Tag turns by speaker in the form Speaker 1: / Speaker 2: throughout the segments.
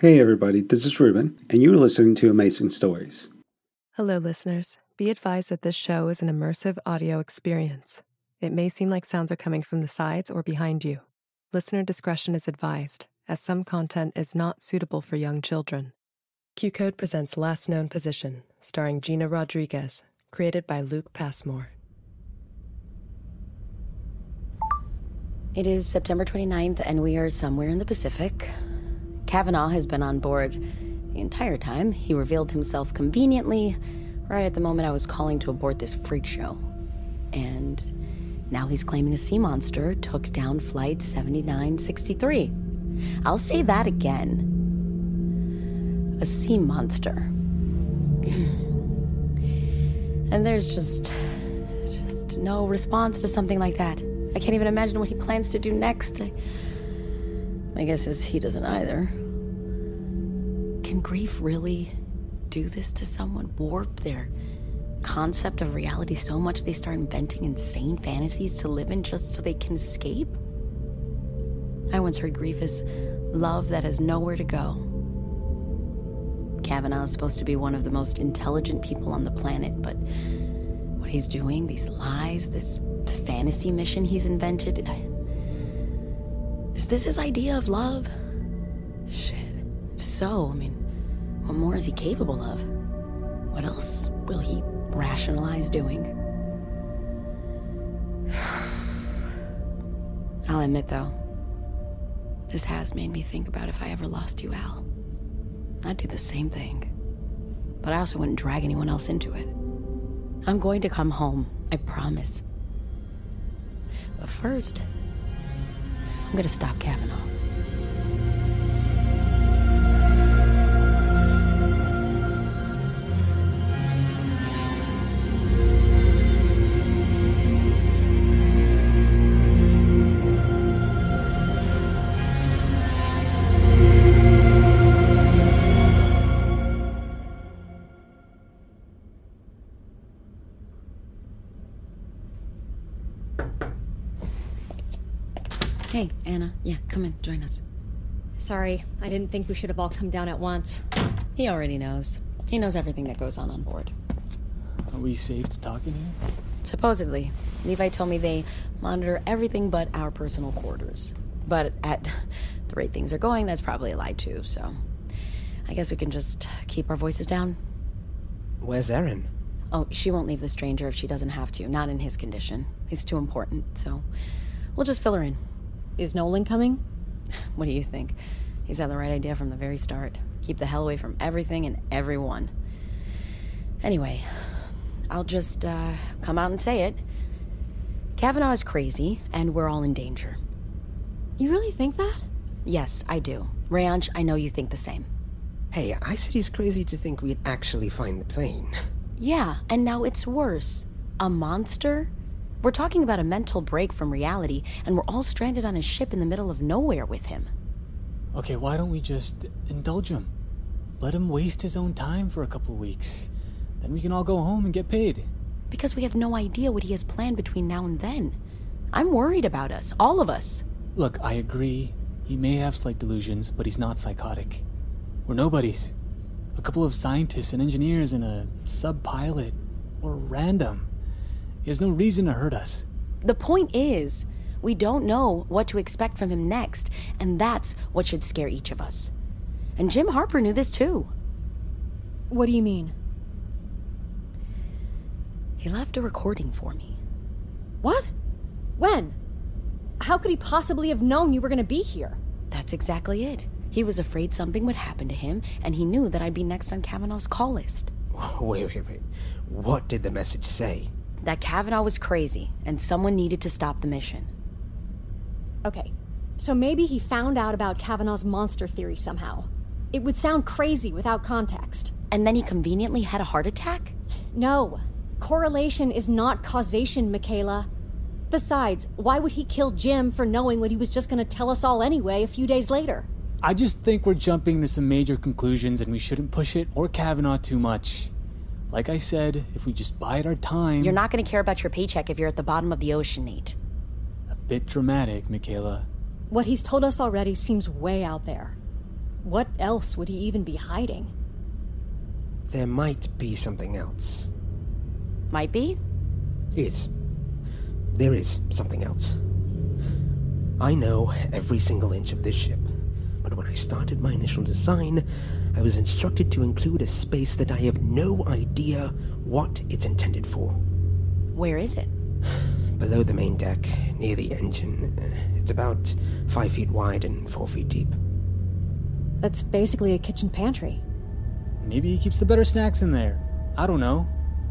Speaker 1: Hey, everybody, this is Ruben, and you're listening to Amazing Stories.
Speaker 2: Hello, listeners. Be advised that this show is an immersive audio experience. It may seem like sounds are coming from the sides or behind you. Listener discretion is advised, as some content is not suitable for young children. Q Code presents Last Known Position, starring Gina Rodriguez, created by Luke Passmore.
Speaker 3: It is September 29th, and we are somewhere in the Pacific. Cavanaugh has been on board the entire time. He revealed himself conveniently right at the moment I was calling to abort this freak show. And now he's claiming a sea monster took down Flight 7963. I'll say that again. A sea monster. and there's just just no response to something like that. I can't even imagine what he plans to do next. I, my guess is he doesn't either. Can grief really do this to someone? Warp their concept of reality so much they start inventing insane fantasies to live in just so they can escape? I once heard grief is love that has nowhere to go. Cavanaugh is supposed to be one of the most intelligent people on the planet, but what he's doing, these lies, this fantasy mission he's invented, I, this his idea of love? Shit. If so, I mean, what more is he capable of? What else will he rationalize doing? I'll admit, though, this has made me think about if I ever lost you, Al. I'd do the same thing. But I also wouldn't drag anyone else into it. I'm going to come home, I promise. But first, I'm gonna stop Cavanaugh. Yeah, come in, join us.
Speaker 4: Sorry, I didn't think we should have all come down at once.
Speaker 3: He already knows. He knows everything that goes on on board.
Speaker 5: Are we safe to talk in here?
Speaker 3: Supposedly. Levi told me they monitor everything but our personal quarters. But at the rate things are going, that's probably a lie too, so. I guess we can just keep our voices down.
Speaker 6: Where's Erin?
Speaker 3: Oh, she won't leave the stranger if she doesn't have to. Not in his condition. He's too important, so we'll just fill her in.
Speaker 4: Is Nolan coming?
Speaker 3: What do you think? He's had the right idea from the very start. Keep the hell away from everything and everyone. Anyway, I'll just uh, come out and say it. Cavanaugh is crazy, and we're all in danger.
Speaker 4: You really think that?
Speaker 3: Yes, I do. Rayanch, I know you think the same.
Speaker 6: Hey, I said he's crazy to think we'd actually find the plane.
Speaker 3: Yeah, and now it's worse. A monster? We're talking about a mental break from reality, and we're all stranded on a ship in the middle of nowhere with him.
Speaker 5: Okay, why don't we just indulge him? Let him waste his own time for a couple of weeks. Then we can all go home and get paid.
Speaker 3: Because we have no idea what he has planned between now and then. I'm worried about us, all of us.
Speaker 5: Look, I agree. He may have slight delusions, but he's not psychotic. We're nobodies. A couple of scientists and engineers and a sub pilot. We're random. He has no reason to hurt us.
Speaker 3: The point is, we don't know what to expect from him next, and that's what should scare each of us. And Jim Harper knew this too.
Speaker 4: What do you mean?
Speaker 3: He left a recording for me.
Speaker 4: What? When? How could he possibly have known you were going to be here?
Speaker 3: That's exactly it. He was afraid something would happen to him, and he knew that I'd be next on Cavanaugh's call list.
Speaker 6: Wait, wait, wait. What did the message say?
Speaker 3: That Cavanaugh was crazy, and someone needed to stop the mission.
Speaker 4: Okay, so maybe he found out about Cavanaugh's monster theory somehow. It would sound crazy without context.
Speaker 3: And then he conveniently had a heart attack?
Speaker 4: No. Correlation is not causation, Michaela. Besides, why would he kill Jim for knowing what he was just going to tell us all anyway a few days later?
Speaker 5: I just think we're jumping to some major conclusions and we shouldn't push it or Cavanaugh too much. Like I said, if we just bide our time.
Speaker 3: You're not going to care about your paycheck if you're at the bottom of the ocean, Nate.
Speaker 5: A bit dramatic, Michaela.
Speaker 4: What he's told us already seems way out there. What else would he even be hiding?
Speaker 6: There might be something else.
Speaker 3: Might be?
Speaker 6: Is. There is something else. I know every single inch of this ship, but when I started my initial design, I was instructed to include a space that I have no idea what it's intended for.
Speaker 3: Where is it?
Speaker 6: Below the main deck, near the engine, uh, it's about five feet wide and four feet deep.
Speaker 4: That's basically a kitchen pantry.
Speaker 5: Maybe he keeps the better snacks in there. I don't know.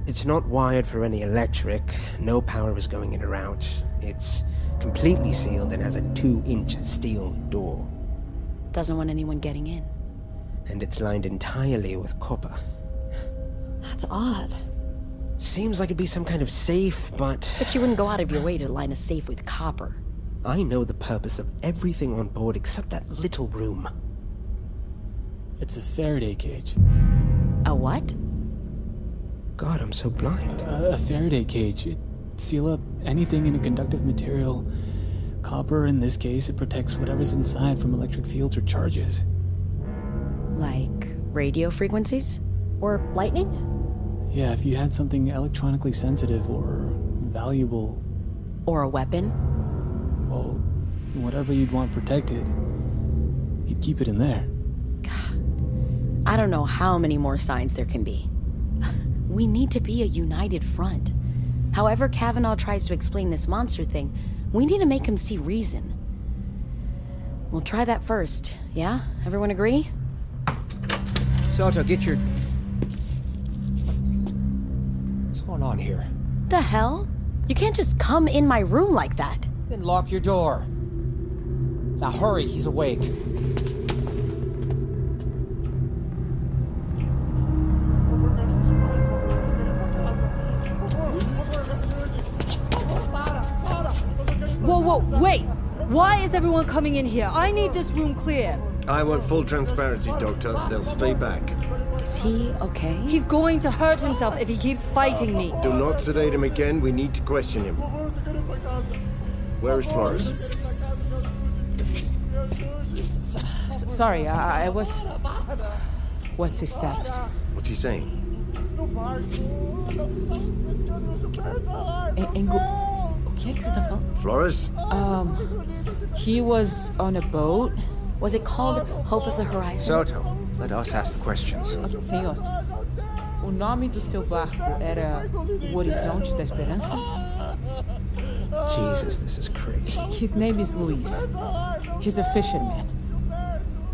Speaker 6: It's not wired for any electric, no power is going in or out. It's completely sealed and has a two inch steel door.
Speaker 3: Doesn't want anyone getting in.
Speaker 6: And it's lined entirely with copper.
Speaker 4: That's odd.
Speaker 6: Seems like it'd be some kind of safe, but
Speaker 3: But you wouldn't go out of your way to line a safe with copper.
Speaker 6: I know the purpose of everything on board except that little room.
Speaker 5: It's a Faraday cage.
Speaker 3: A what?
Speaker 6: God, I'm so blind.
Speaker 5: A, a Faraday cage. It seal up anything in a conductive material. Copper, in this case, it protects whatever's inside from electric fields or charges.
Speaker 3: Like radio frequencies?
Speaker 4: Or lightning?
Speaker 5: Yeah, if you had something electronically sensitive or valuable,
Speaker 3: Or a weapon?
Speaker 5: well, whatever you'd want protected, you'd keep it in there.
Speaker 3: God, I don't know how many more signs there can be. We need to be a united front. However, Cavanaugh tries to explain this monster thing, we need to make him see reason. We'll try that first, yeah? Everyone agree?
Speaker 7: Soto, get your. What's going on here?
Speaker 3: The hell? You can't just come in my room like that.
Speaker 7: Then lock your door. Now hurry, he's awake.
Speaker 8: Whoa, whoa, wait! Why is everyone coming in here? I need this room clear.
Speaker 9: I want full transparency, Doctor. They'll stay back.
Speaker 3: Is he okay?
Speaker 8: He's going to hurt himself if he keeps fighting me.
Speaker 9: Do not sedate him again. We need to question him. Where is Flores?
Speaker 8: S- sorry, I, I was. What's his status?
Speaker 9: What's he saying?
Speaker 8: Engo. O que é que você tá falando?
Speaker 9: Flores?
Speaker 8: Um. He was on a boat.
Speaker 3: Was it called Hope of the Horizon?
Speaker 7: Soto, let us ask the questions.
Speaker 8: Ok, senhor. O nome do seu barco era O Horizonte da Esperança?
Speaker 6: Jesus, this is crazy.
Speaker 8: His name is Luis. He's a fisherman.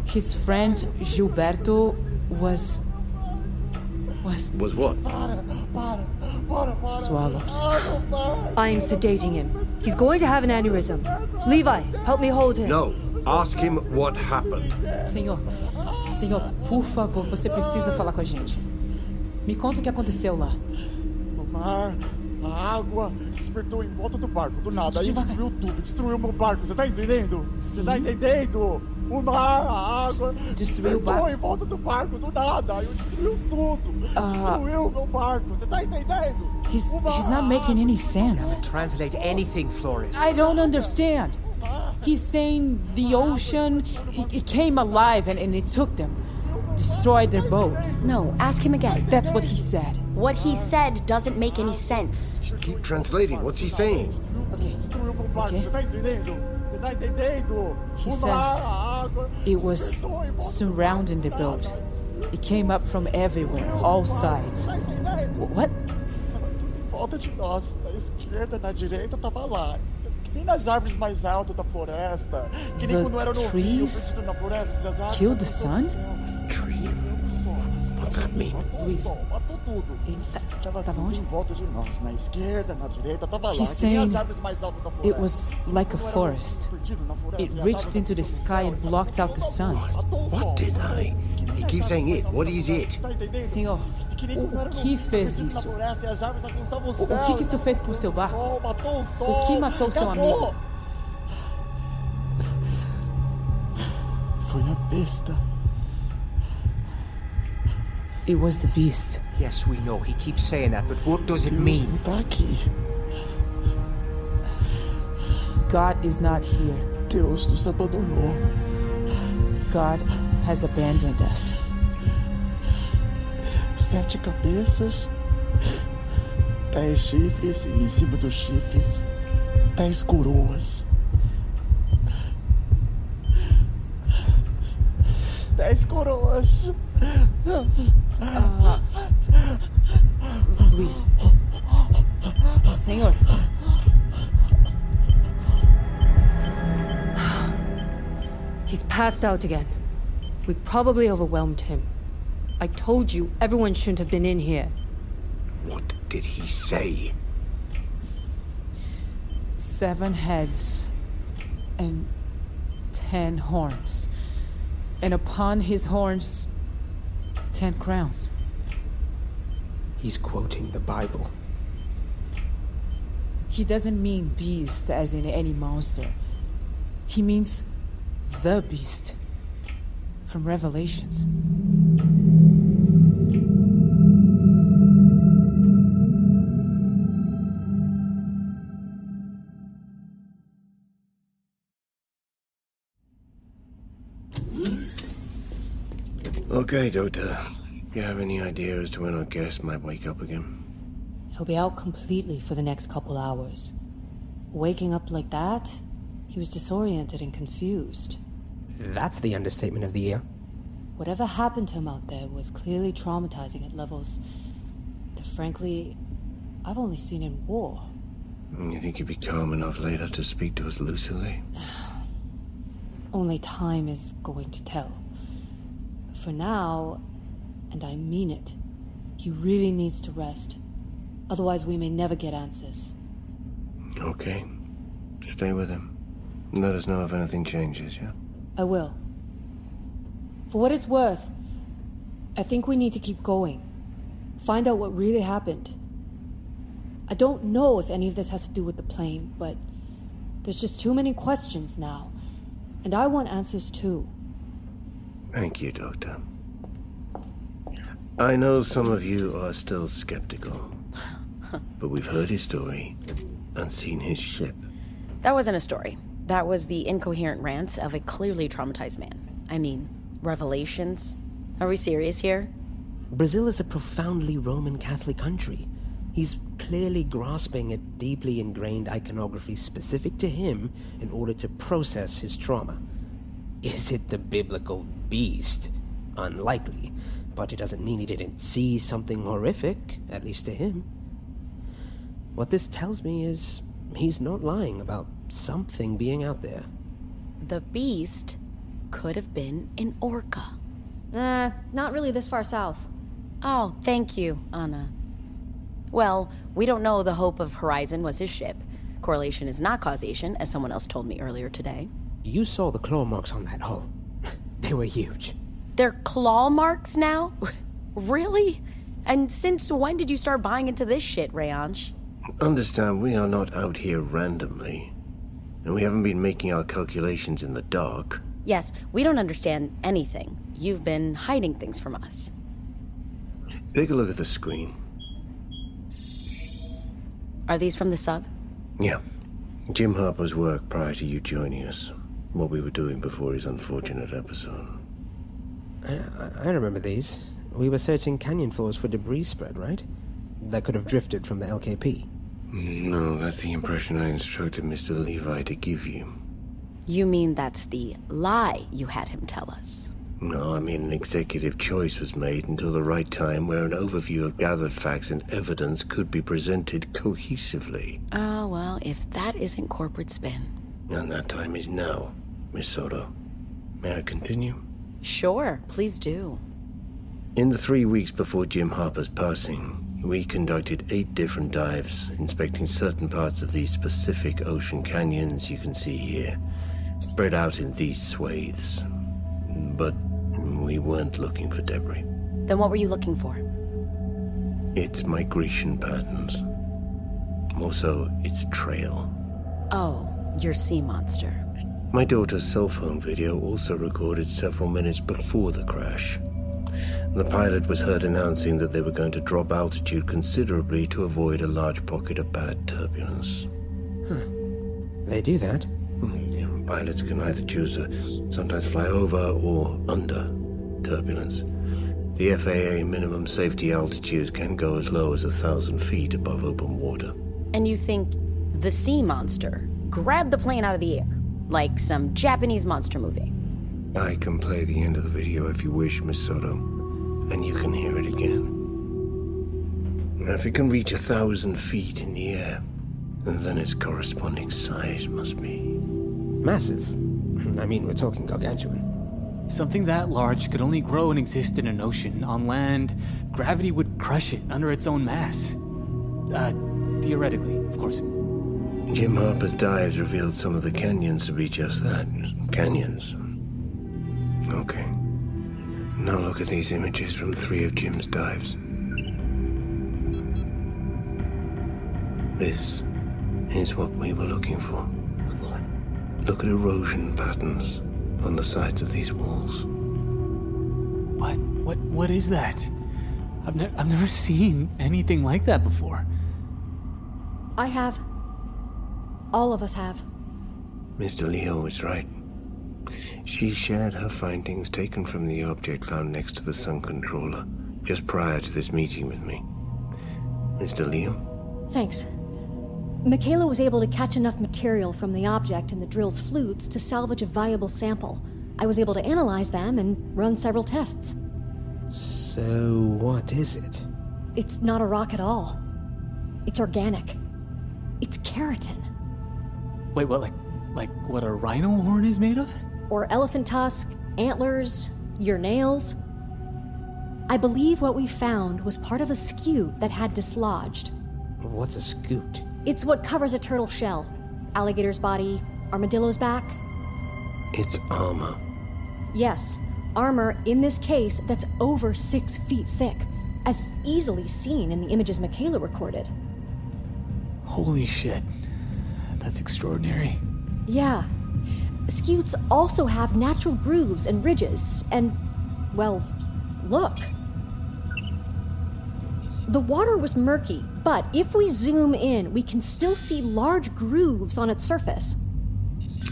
Speaker 8: His friend Gilberto was. was
Speaker 9: Was what?
Speaker 8: swallowed. I'm sedating him. He's going to have an aneurysm. Levi, help me hold him.
Speaker 9: No. Ask him what happened.
Speaker 8: Senhor, senhor, por favor, você precisa falar com a gente. Me conta o que aconteceu lá.
Speaker 10: O mar, a água despertou em volta do barco, do nada. Aí destruiu tudo, destruiu meu barco. Você tá entendendo? Você tá entendendo? O mar, a água
Speaker 8: Destruiu o
Speaker 10: despertou
Speaker 8: barco?
Speaker 10: em volta do barco, do nada. Aí destruiu tudo.
Speaker 8: Ah.
Speaker 10: Destruiu meu barco. Você tá entendendo?
Speaker 8: He's, he's not making any sense.
Speaker 7: Translate anything, Flores.
Speaker 8: I don't understand. He's saying the ocean, it, it came alive and, and it took them. Destroyed their boat.
Speaker 3: No, ask him again.
Speaker 8: That's what he said.
Speaker 3: What he said doesn't make any sense.
Speaker 9: Just keep translating. What's he saying?
Speaker 8: Okay.
Speaker 10: Destruiu meu barco.
Speaker 8: Ok.
Speaker 10: Você tá entendendo? Você tá entendendo?
Speaker 8: He says
Speaker 10: mar, a água
Speaker 8: It was
Speaker 10: despertou em volta do
Speaker 8: surrounding the boat. It came up from everywhere, all sides.
Speaker 10: Tá entendendo?
Speaker 8: Wh- What?
Speaker 10: Tava tudo em volta de nós. Na esquerda, na direita, tava lá. Nem nas árvores mais altas da floresta. Que nem
Speaker 8: The
Speaker 10: quando era no rio, na floresta. Essas árvores
Speaker 8: killed the sun?
Speaker 10: no céu.
Speaker 9: Tree. What's that mean?
Speaker 8: Luiz.
Speaker 10: sol, matou tudo.
Speaker 8: Ele tá-
Speaker 10: Tava
Speaker 8: tava
Speaker 10: tudo
Speaker 8: onde?
Speaker 10: em volta de nós. Na esquerda, na direita, tava lá. As
Speaker 8: saying
Speaker 10: árvores mais altas da
Speaker 8: It was like a forest. It reached into the sky and blocked out the sun.
Speaker 9: What did I? He keeps saying it. What is it?
Speaker 8: Senhor, o- que fez isso?
Speaker 10: o
Speaker 8: O- que que isso fez com o seu barco?
Speaker 10: O
Speaker 8: que matou seu amigo?
Speaker 10: Foi a besta.
Speaker 8: it was the beast.
Speaker 7: Yes, we know. He keeps saying that, but what does it
Speaker 10: Deus
Speaker 7: mean?
Speaker 10: não tá aqui.
Speaker 8: God is not here.
Speaker 10: Deus nos abandonou.
Speaker 8: God has abandoned us.
Speaker 10: Sete cabeças, dez chifres e em cima dos chifres, dez coroas. Dez coroas.
Speaker 8: Uh, Luis. Senhor.
Speaker 11: He's passed out again. We probably overwhelmed him. I told you everyone shouldn't have been in here.
Speaker 9: What did he say?
Speaker 8: Seven heads and ten horns. And upon his horns, ten crowns.
Speaker 6: He's quoting the Bible.
Speaker 8: He doesn't mean beast as in any monster. He means the beast from Revelations.
Speaker 9: Okay, Doctor. Do you have any idea as to when our guest might wake up again?
Speaker 11: He'll be out completely for the next couple hours. Waking up like that, he was disoriented and confused.
Speaker 6: That's the understatement of the year.
Speaker 11: Whatever happened to him out there was clearly traumatizing at levels that, frankly, I've only seen in war.
Speaker 9: You think he'd be calm enough later to speak to us lucidly?
Speaker 11: Only time is going to tell. For now, and I mean it, he really needs to rest. Otherwise, we may never get answers.
Speaker 9: Okay. Stay with him. Let us know if anything changes, yeah?
Speaker 11: I will. For what it's worth, I think we need to keep going. Find out what really happened. I don't know if any of this has to do with the plane, but there's just too many questions now. And I want answers too.
Speaker 9: Thank you, Doctor. I know some of you are still skeptical, but we've heard his story and seen his ship.
Speaker 3: That wasn't a story. That was the incoherent rant of a clearly traumatized man. I mean, revelations? Are we serious here?
Speaker 6: Brazil is a profoundly Roman Catholic country. He's clearly grasping at deeply ingrained iconography specific to him in order to process his trauma. Is it the biblical beast? Unlikely, but it doesn't mean he didn't see something horrific, at least to him. What this tells me is he's not lying about something being out there.
Speaker 3: The beast could have been an orca.
Speaker 4: Uh, not really this far south.
Speaker 3: Oh, thank you, Anna. Well, we don't know the Hope of Horizon was his ship. Correlation is not causation, as someone else told me earlier today.
Speaker 6: You saw the claw marks on that hull. they were huge.
Speaker 3: They're claw marks now? really? And since when did you start buying into this shit, Rayange?
Speaker 9: Understand, we are not out here randomly. And we haven't been making our calculations in the dark.
Speaker 3: Yes, we don't understand anything. You've been hiding things from us.
Speaker 9: Take a look at the screen.
Speaker 3: Are these from the sub?
Speaker 9: Yeah. Jim Harper's work prior to you joining us. What we were doing before his unfortunate episode.
Speaker 6: I, I remember these. We were searching canyon floors for debris spread, right? That could have drifted from the LKP.
Speaker 9: No, that's the impression I instructed Mr. Levi to give you.
Speaker 3: You mean that's the lie you had him tell us?
Speaker 9: No, I mean an executive choice was made until the right time where an overview of gathered facts and evidence could be presented cohesively.
Speaker 3: Oh, well, if that isn't corporate spin.
Speaker 9: And that time is now, Miss Soto. May I continue?
Speaker 3: Sure, please do.
Speaker 9: In the three weeks before Jim Harper's passing, we conducted eight different dives, inspecting certain parts of these specific ocean canyons you can see here, spread out in these swathes. But we weren't looking for debris.
Speaker 3: Then what were you looking for?
Speaker 9: Its migration patterns. Also, its trail.
Speaker 3: Oh, your sea monster.
Speaker 9: My daughter's cell phone video also recorded several minutes before the crash. The pilot was heard announcing that they were going to drop altitude considerably to avoid a large pocket of bad turbulence.
Speaker 6: Huh. They do that? Hmm.
Speaker 9: Pilots can either choose to sometimes fly over or under turbulence. The FAA minimum safety altitude can go as low as a thousand feet above open water.
Speaker 3: And you think the sea monster grabbed the plane out of the air, like some Japanese monster movie?
Speaker 9: I can play the end of the video if you wish, Miss Soto, and you can hear it again. If it can reach a thousand feet in the air, then its corresponding size must be.
Speaker 6: Massive. I mean, we're talking gargantuan.
Speaker 5: Something that large could only grow and exist in an ocean. On land, gravity would crush it under its own mass. Uh, theoretically, of course.
Speaker 9: Jim Harper's dives revealed some of the canyons to be just that canyons. Okay. Now look at these images from three of Jim's dives. This is what we were looking for. Look at erosion patterns on the sides of these walls.
Speaker 5: What? What? What is that? I've, ne- I've never seen anything like that before.
Speaker 4: I have. All of us have.
Speaker 9: Mr. Leo was right. She shared her findings taken from the object found next to the sun controller just prior to this meeting with me. Mr. Liam?
Speaker 4: Thanks. Michaela was able to catch enough material from the object in the drill's flutes to salvage a viable sample. I was able to analyze them and run several tests.
Speaker 6: So, what is it?
Speaker 4: It's not a rock at all. It's organic. It's keratin.
Speaker 5: Wait, what? Like, like what a rhino horn is made of?
Speaker 4: Or elephant tusk, antlers, your nails. I believe what we found was part of a scute that had dislodged.
Speaker 6: What's a scute?
Speaker 4: It's what covers a turtle shell. Alligator's body, armadillo's back.
Speaker 9: It's armor.
Speaker 4: Yes, armor in this case that's over six feet thick, as easily seen in the images Michaela recorded.
Speaker 5: Holy shit. That's extraordinary.
Speaker 4: Yeah. Scutes also have natural grooves and ridges, and, well, look. The water was murky, but if we zoom in, we can still see large grooves on its surface.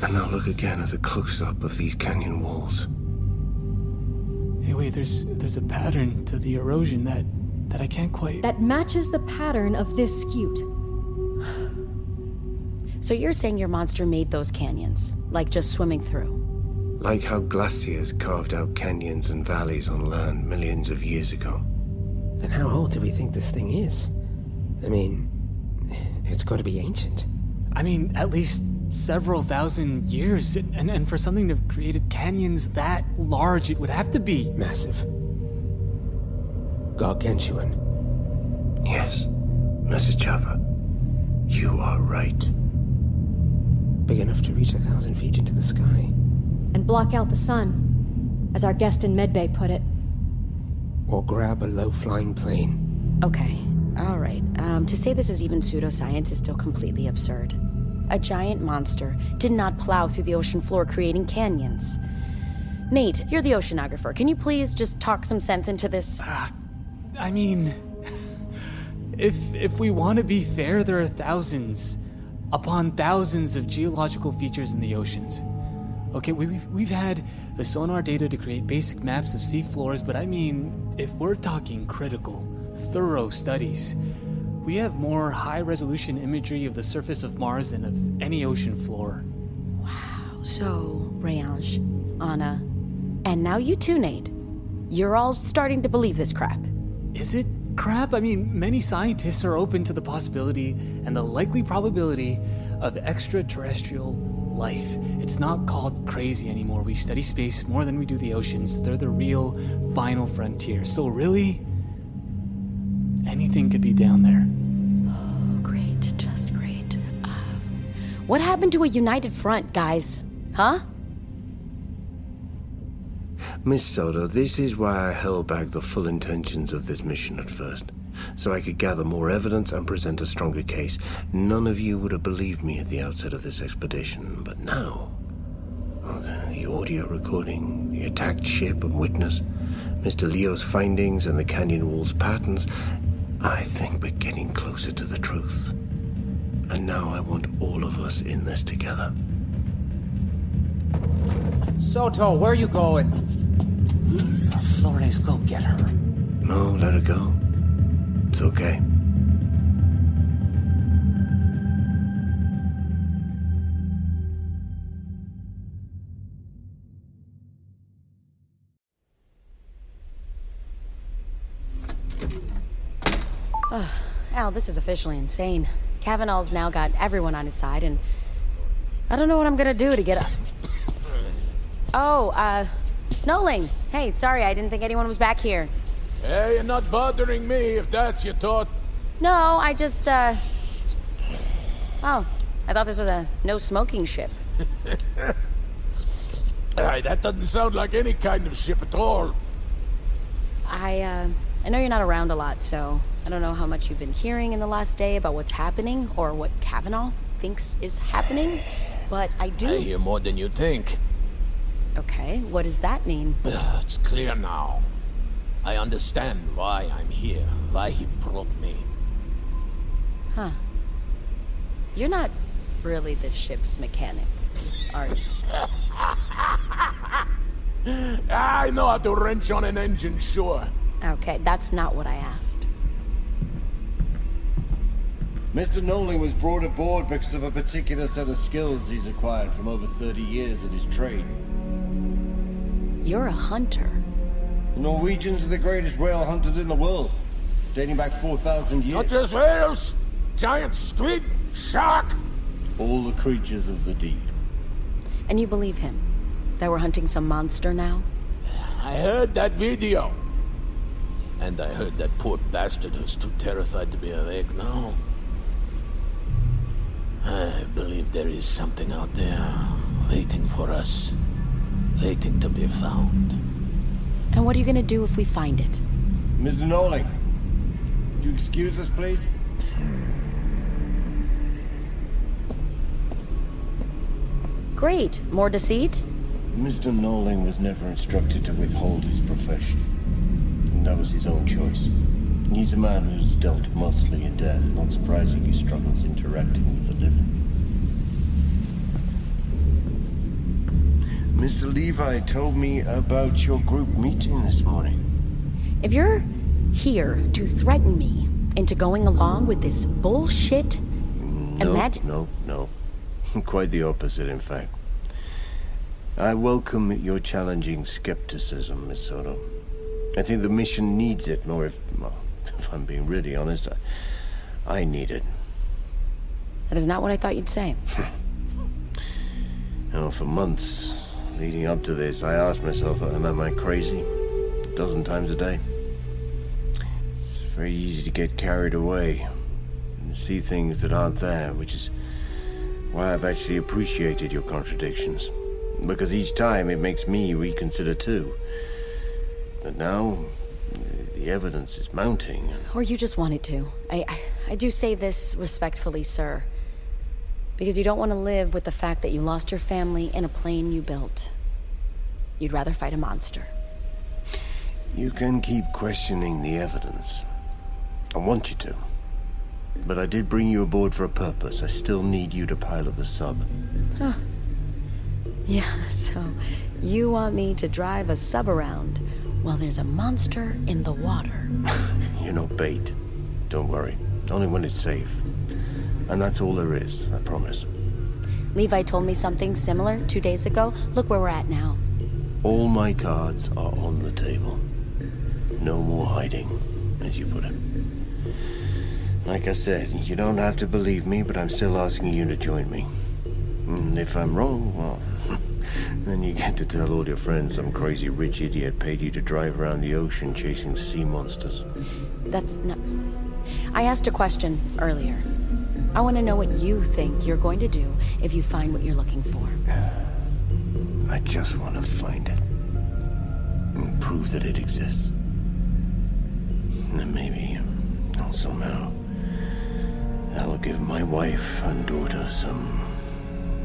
Speaker 9: And now look again at the close-up of these canyon walls.
Speaker 5: Hey, wait, there's there's a pattern to the erosion that that I can't quite.
Speaker 4: That matches the pattern of this scute.
Speaker 3: So you're saying your monster made those canyons, like just swimming through?
Speaker 9: Like how glaciers carved out canyons and valleys on land millions of years ago.
Speaker 6: Then how old do we think this thing is? I mean, it's got to be ancient.
Speaker 5: I mean, at least several thousand years, and, and for something to have created canyons that large, it would have to be
Speaker 6: massive. Gargantuan.
Speaker 9: Yes, Mrs. Chopper. You are right.
Speaker 6: Big enough to reach a thousand feet into the sky.
Speaker 4: And block out the sun, as our guest in Medbay put it.
Speaker 6: Or grab a low flying plane.
Speaker 3: Okay, all right. Um, to say this is even pseudoscience is still completely absurd. A giant monster did not plow through the ocean floor creating canyons. Nate, you're the oceanographer. Can you please just talk some sense into this?
Speaker 5: Uh, I mean, if if we want to be fair, there are thousands upon thousands of geological features in the oceans. Okay, we've, we've had the sonar data to create basic maps of sea floors, but I mean, if we're talking critical, thorough studies, we have more high resolution imagery of the surface of Mars than of any ocean floor.
Speaker 3: Wow. So, Rayange, Anna, and now you too, Nate. You're all starting to believe this crap.
Speaker 5: Is it crap? I mean, many scientists are open to the possibility and the likely probability of extraterrestrial life. It's not called crazy anymore. We study space more than we do the oceans. They're the real final frontier. So, really, anything could be down there.
Speaker 3: Oh, great. Just great. Uh, what happened to a united front, guys? Huh?
Speaker 9: Miss Soto, this is why I held back the full intentions of this mission at first. So I could gather more evidence and present a stronger case. None of you would have believed me at the outset of this expedition, but now. The audio recording, the attacked ship and witness, Mr. Leo's findings, and the canyon wall's patterns, I think we're getting closer to the truth. And now I want all of us in this together.
Speaker 7: Soto, where are you going? Flores, go get her.
Speaker 9: No, let her go. It's okay.
Speaker 3: Al, this is officially insane. Cavanaugh's now got everyone on his side, and I don't know what I'm gonna do to get up. Oh, uh, Nolan. Hey, sorry, I didn't think anyone was back here.
Speaker 12: Hey, you're not bothering me if that's your thought.
Speaker 3: No, I just, uh. Oh, I thought this was a no smoking ship.
Speaker 12: Aye, that doesn't sound like any kind of ship at all.
Speaker 3: I, uh, I know you're not around a lot, so I don't know how much you've been hearing in the last day about what's happening or what Cavanaugh thinks is happening, but I do.
Speaker 12: I hear more than you think.
Speaker 3: Okay, what does that mean?
Speaker 12: It's clear now. I understand why I'm here, why he brought me.
Speaker 3: Huh. You're not really the ship's mechanic, are you?
Speaker 12: I know how to wrench on an engine, sure.
Speaker 3: Okay, that's not what I asked.
Speaker 9: Mr. Nolan was brought aboard because of a particular set of skills he's acquired from over 30 years in his trade.
Speaker 3: You're a hunter.
Speaker 9: The Norwegians are the greatest whale hunters in the world, dating back 4,000 years.
Speaker 12: Not just whales, giant squid, shark.
Speaker 9: All the creatures of the deep.
Speaker 3: And you believe him? That we're hunting some monster now?
Speaker 12: I heard that video. And I heard that poor bastard who's too terrified to be awake now. I believe there is something out there waiting for us, waiting to be found.
Speaker 3: And what are you gonna do if we find it?
Speaker 9: Mr. Nolan, would you excuse us, please?
Speaker 3: Great. More deceit?
Speaker 9: Mr. Nolan was never instructed to withhold his profession. And that was his own choice. He's a man who's dealt mostly in death, not surprising he struggles interacting with the living. Mr. Levi told me about your group meeting this morning.
Speaker 3: If you're here to threaten me into going along with this bullshit,
Speaker 9: No,
Speaker 3: imagine.
Speaker 9: no, no. Quite the opposite, in fact. I welcome your challenging skepticism, Miss Soto. I think the mission needs it, more if, well, if I'm being really honest, I, I need it.
Speaker 3: That is not what I thought you'd say.
Speaker 9: Know, for months leading up to this, I asked myself, am, I crazy? A dozen times a day. It's very easy to get carried away and see things that aren't there, which is why I've actually appreciated your contradictions. Because each time it makes me reconsider too. But now, the evidence is mounting.
Speaker 3: Or you just wanted to. I, I, I do say this respectfully, sir. Because you don't want to live with the fact that you lost your family in a plane you built. You'd rather fight a monster.
Speaker 9: You can keep questioning the evidence. I want you to. But I did bring you aboard for a purpose. I still need you to pilot the sub.
Speaker 3: Huh. Yeah, so you want me to drive a sub around while there's a monster in the water.
Speaker 9: You're no bait. Don't worry. Only when it's safe. And that's all there is, I promise.
Speaker 3: Levi told me something similar two days ago. Look where we're at now.
Speaker 9: All my cards are on the table. No more hiding, as you put it. Like I said, you don't have to believe me, but I'm still asking you to join me. And if I'm wrong, well, then you get to tell all your friends some crazy rich idiot paid you to drive around the ocean chasing sea monsters.
Speaker 3: That's not. I asked a question earlier. I want to know what you think you're going to do if you find what you're looking for.
Speaker 9: Uh, I just want to find it. And prove that it exists. And maybe, somehow, that'll give my wife and daughter some.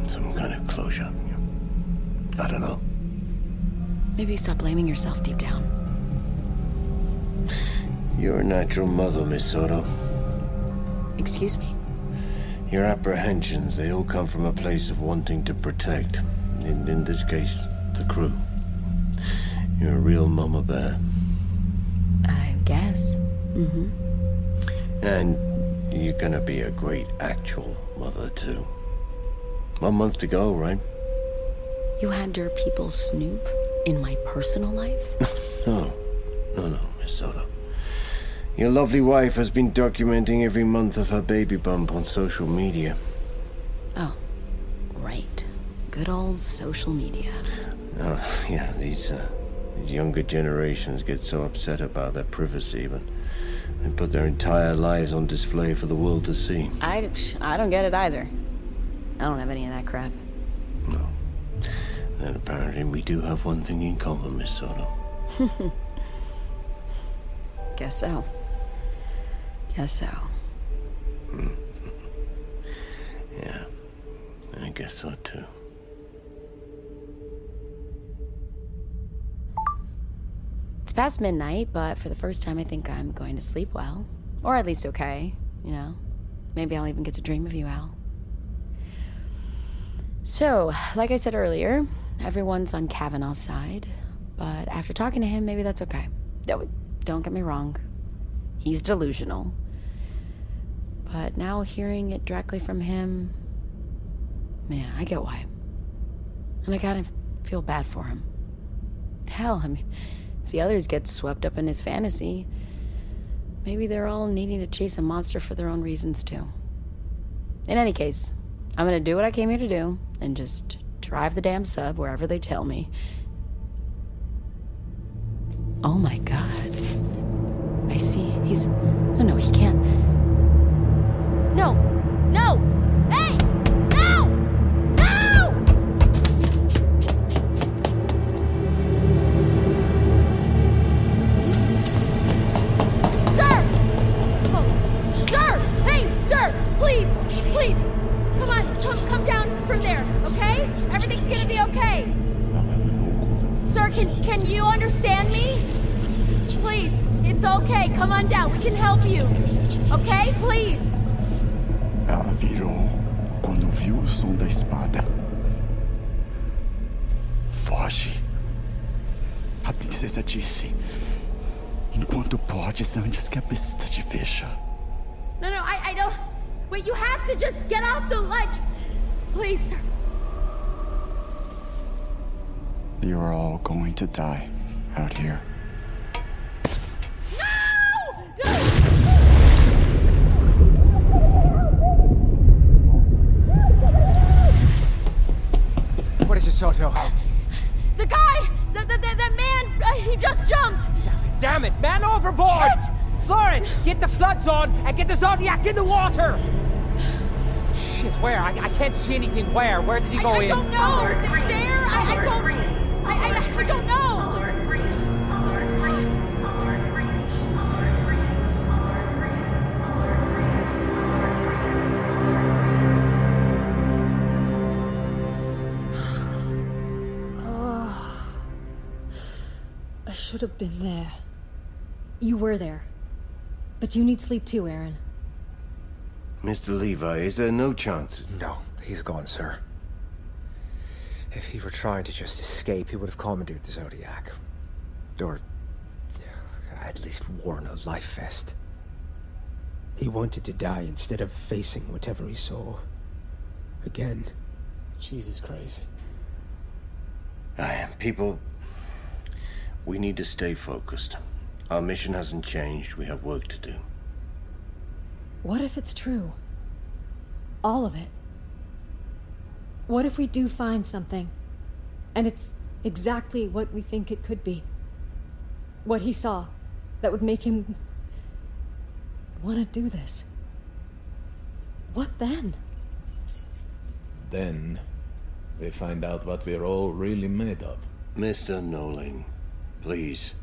Speaker 9: some kind of closure. I don't know.
Speaker 3: Maybe you stop blaming yourself deep down.
Speaker 9: You're a natural mother, Miss Soto.
Speaker 3: Excuse me?
Speaker 9: Your apprehensions, they all come from a place of wanting to protect. In, in this case, the crew. You're a real mama bear.
Speaker 3: I guess. Mm-hmm.
Speaker 9: And you're gonna be a great actual mother, too. One month to go, right?
Speaker 3: You had your people snoop in my personal life?
Speaker 9: no. No, no, Miss Soto. Your lovely wife has been documenting every month of her baby bump on social media.
Speaker 3: Oh, right. Good old social media.
Speaker 9: Uh, yeah, these, uh, these younger generations get so upset about their privacy, but they put their entire lives on display for the world to see.
Speaker 3: I, I don't get it either. I don't have any of that crap.
Speaker 9: No. Then apparently we do have one thing in common, Miss Soto.
Speaker 3: Guess so. Guess so.
Speaker 9: Hmm. yeah, I guess so too.
Speaker 3: It's past midnight, but for the first time, I think I'm going to sleep well. Or at least okay, you know. Maybe I'll even get to dream of you, Al. So, like I said earlier, everyone's on Cavanaugh's side, but after talking to him, maybe that's okay. Don't, don't get me wrong. He's delusional. But now hearing it directly from him, man, I get why. And I kind of feel bad for him. Hell, I mean, if the others get swept up in his fantasy, maybe they're all needing to chase a monster for their own reasons, too. In any case, I'm gonna do what I came here to do and just drive the damn sub wherever they tell me. Oh my god. I see. He's. No, no, he can't. No! No!
Speaker 13: Just jumped!
Speaker 7: Damn it, man overboard!
Speaker 13: Shit!
Speaker 7: Flores, get the floods on and get the Zodiac in the water! Shit, where? I, I can't see anything. Where? Where did he go
Speaker 13: I, I
Speaker 7: in?
Speaker 13: don't know. Th- There? I, I don't. I, I, I don't know.
Speaker 11: Should have been there.
Speaker 4: You were there. But you need sleep too, Erin.
Speaker 9: Mr. Levi, is there no chance?
Speaker 6: No, he's gone, sir. If he were trying to just escape, he would have commandeered the Zodiac. Or at least worn a life vest. He wanted to die instead of facing whatever he saw. Again.
Speaker 5: Jesus Christ.
Speaker 9: I am people, we need to stay focused. Our mission hasn't changed. We have work to do.
Speaker 4: What if it's true? All of it. What if we do find something, and it's exactly what we think it could be? What he saw that would make him want to do this? What then?
Speaker 12: Then we find out what we're all really made of.
Speaker 9: Mr. Nolan, please.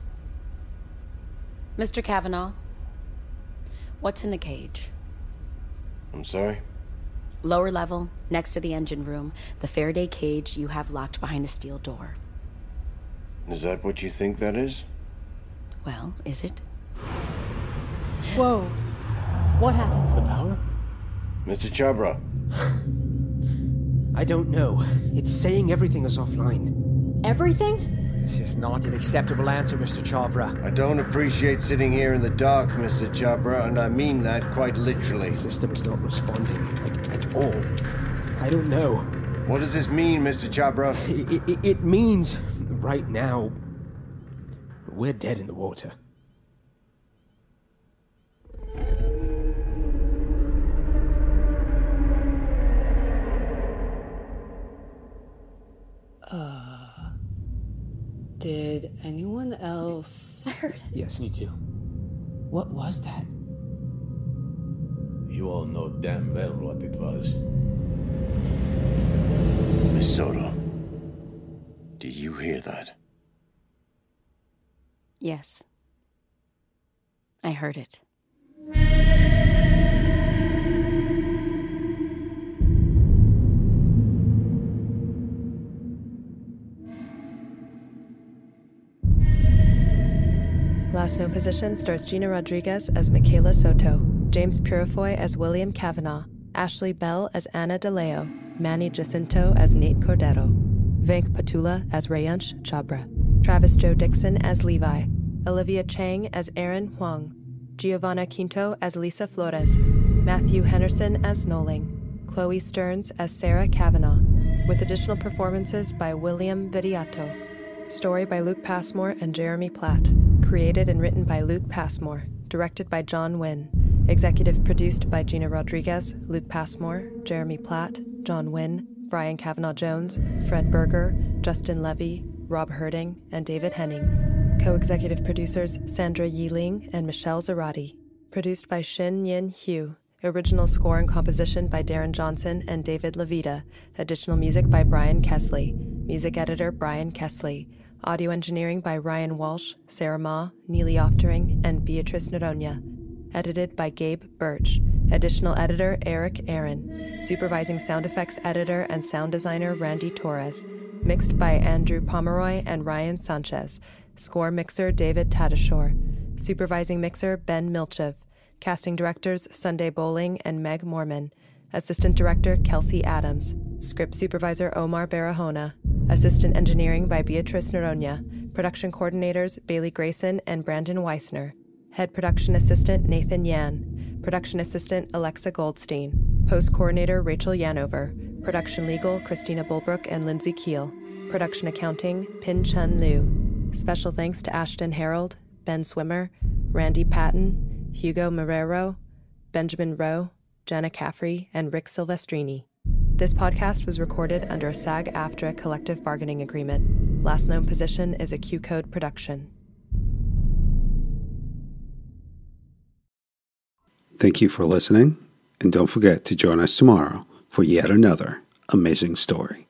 Speaker 3: Mr. Cavanaugh, what's in the cage?
Speaker 9: I'm sorry?
Speaker 3: Lower level, next to the engine room, the Faraday cage you have locked behind a steel door.
Speaker 9: Is that what you think that is?
Speaker 3: Well, is it?
Speaker 4: Whoa. What happened?
Speaker 5: The power?
Speaker 9: Mr. Chopra.
Speaker 6: I don't know. It's saying everything is offline.
Speaker 4: Everything?
Speaker 7: This is not an acceptable answer, Mr. Chopra.
Speaker 9: I don't appreciate sitting here in the dark, Mr. Chopra, and I mean that quite literally.
Speaker 6: The system is not responding at, at all. I don't know.
Speaker 9: What does this mean, Mr. Chopra?
Speaker 6: It, it, it means, right now, we're dead in the water.
Speaker 11: Did anyone else?
Speaker 3: I heard it.
Speaker 6: Yes.
Speaker 5: Me too. What was that?
Speaker 12: You all know damn well what it was.
Speaker 9: Miss Soto, did you hear that?
Speaker 3: Yes. I heard it.
Speaker 2: Last known position stars Gina Rodriguez as Michaela Soto, James Purefoy as William Cavanaugh, Ashley Bell as Anna DeLeo, Manny Jacinto as Nate Cordero, Venk Potula as Rayansh Chopra, Travis Joe Dixon as Levi, Olivia Chang as Erin Huang, Giovanna Quinto as Lisa Flores, Matthew Henderson as Nolan, Chloe Stearns as Sarah Cavanaugh, with additional performances by William Vidiato. Story by Luke Passmore and Jeremy Platt. Created and written by Luke Passmore. Directed by John Wynn. Executive produced by Gina Rodriguez, Luke Passmore, Jeremy Platt, John Wynn, Brian Kavanaugh Jones, Fred Berger, Justin Levy, Rob Herting, and David Henning. Co executive producers Sandra Yiling and Michelle Zarati. Produced by Shin Yin Hugh. Original score and composition by Darren Johnson and David Levita. Additional music by Brian Kesley. Music editor Brian Kesley. Audio engineering by Ryan Walsh, Sarah Ma, Neely Oftering, and Beatrice Noronha. Edited by Gabe Birch. Additional editor Eric Aaron. Supervising sound effects editor and sound designer Randy Torres. Mixed by Andrew Pomeroy and Ryan Sanchez. Score mixer David Tadashore. Supervising mixer Ben Milchev. Casting directors Sunday Boling and Meg Morman. Assistant director Kelsey Adams. Script supervisor Omar Barahona. Assistant engineering by Beatrice Noronha. Production coordinators Bailey Grayson and Brandon Weissner. Head production assistant Nathan Yan. Production assistant Alexa Goldstein. Post coordinator Rachel Yanover. Production legal Christina Bulbrook and Lindsay Keel. Production accounting Pin Chun Liu. Special thanks to Ashton Harold, Ben Swimmer, Randy Patton, Hugo Marrero, Benjamin Rowe, Jenna Caffrey, and Rick Silvestrini. This podcast was recorded under a SAG AFTRA collective bargaining agreement. Last known position is a QCODE production.
Speaker 1: Thank you for listening, and don't forget to join us tomorrow for yet another amazing story.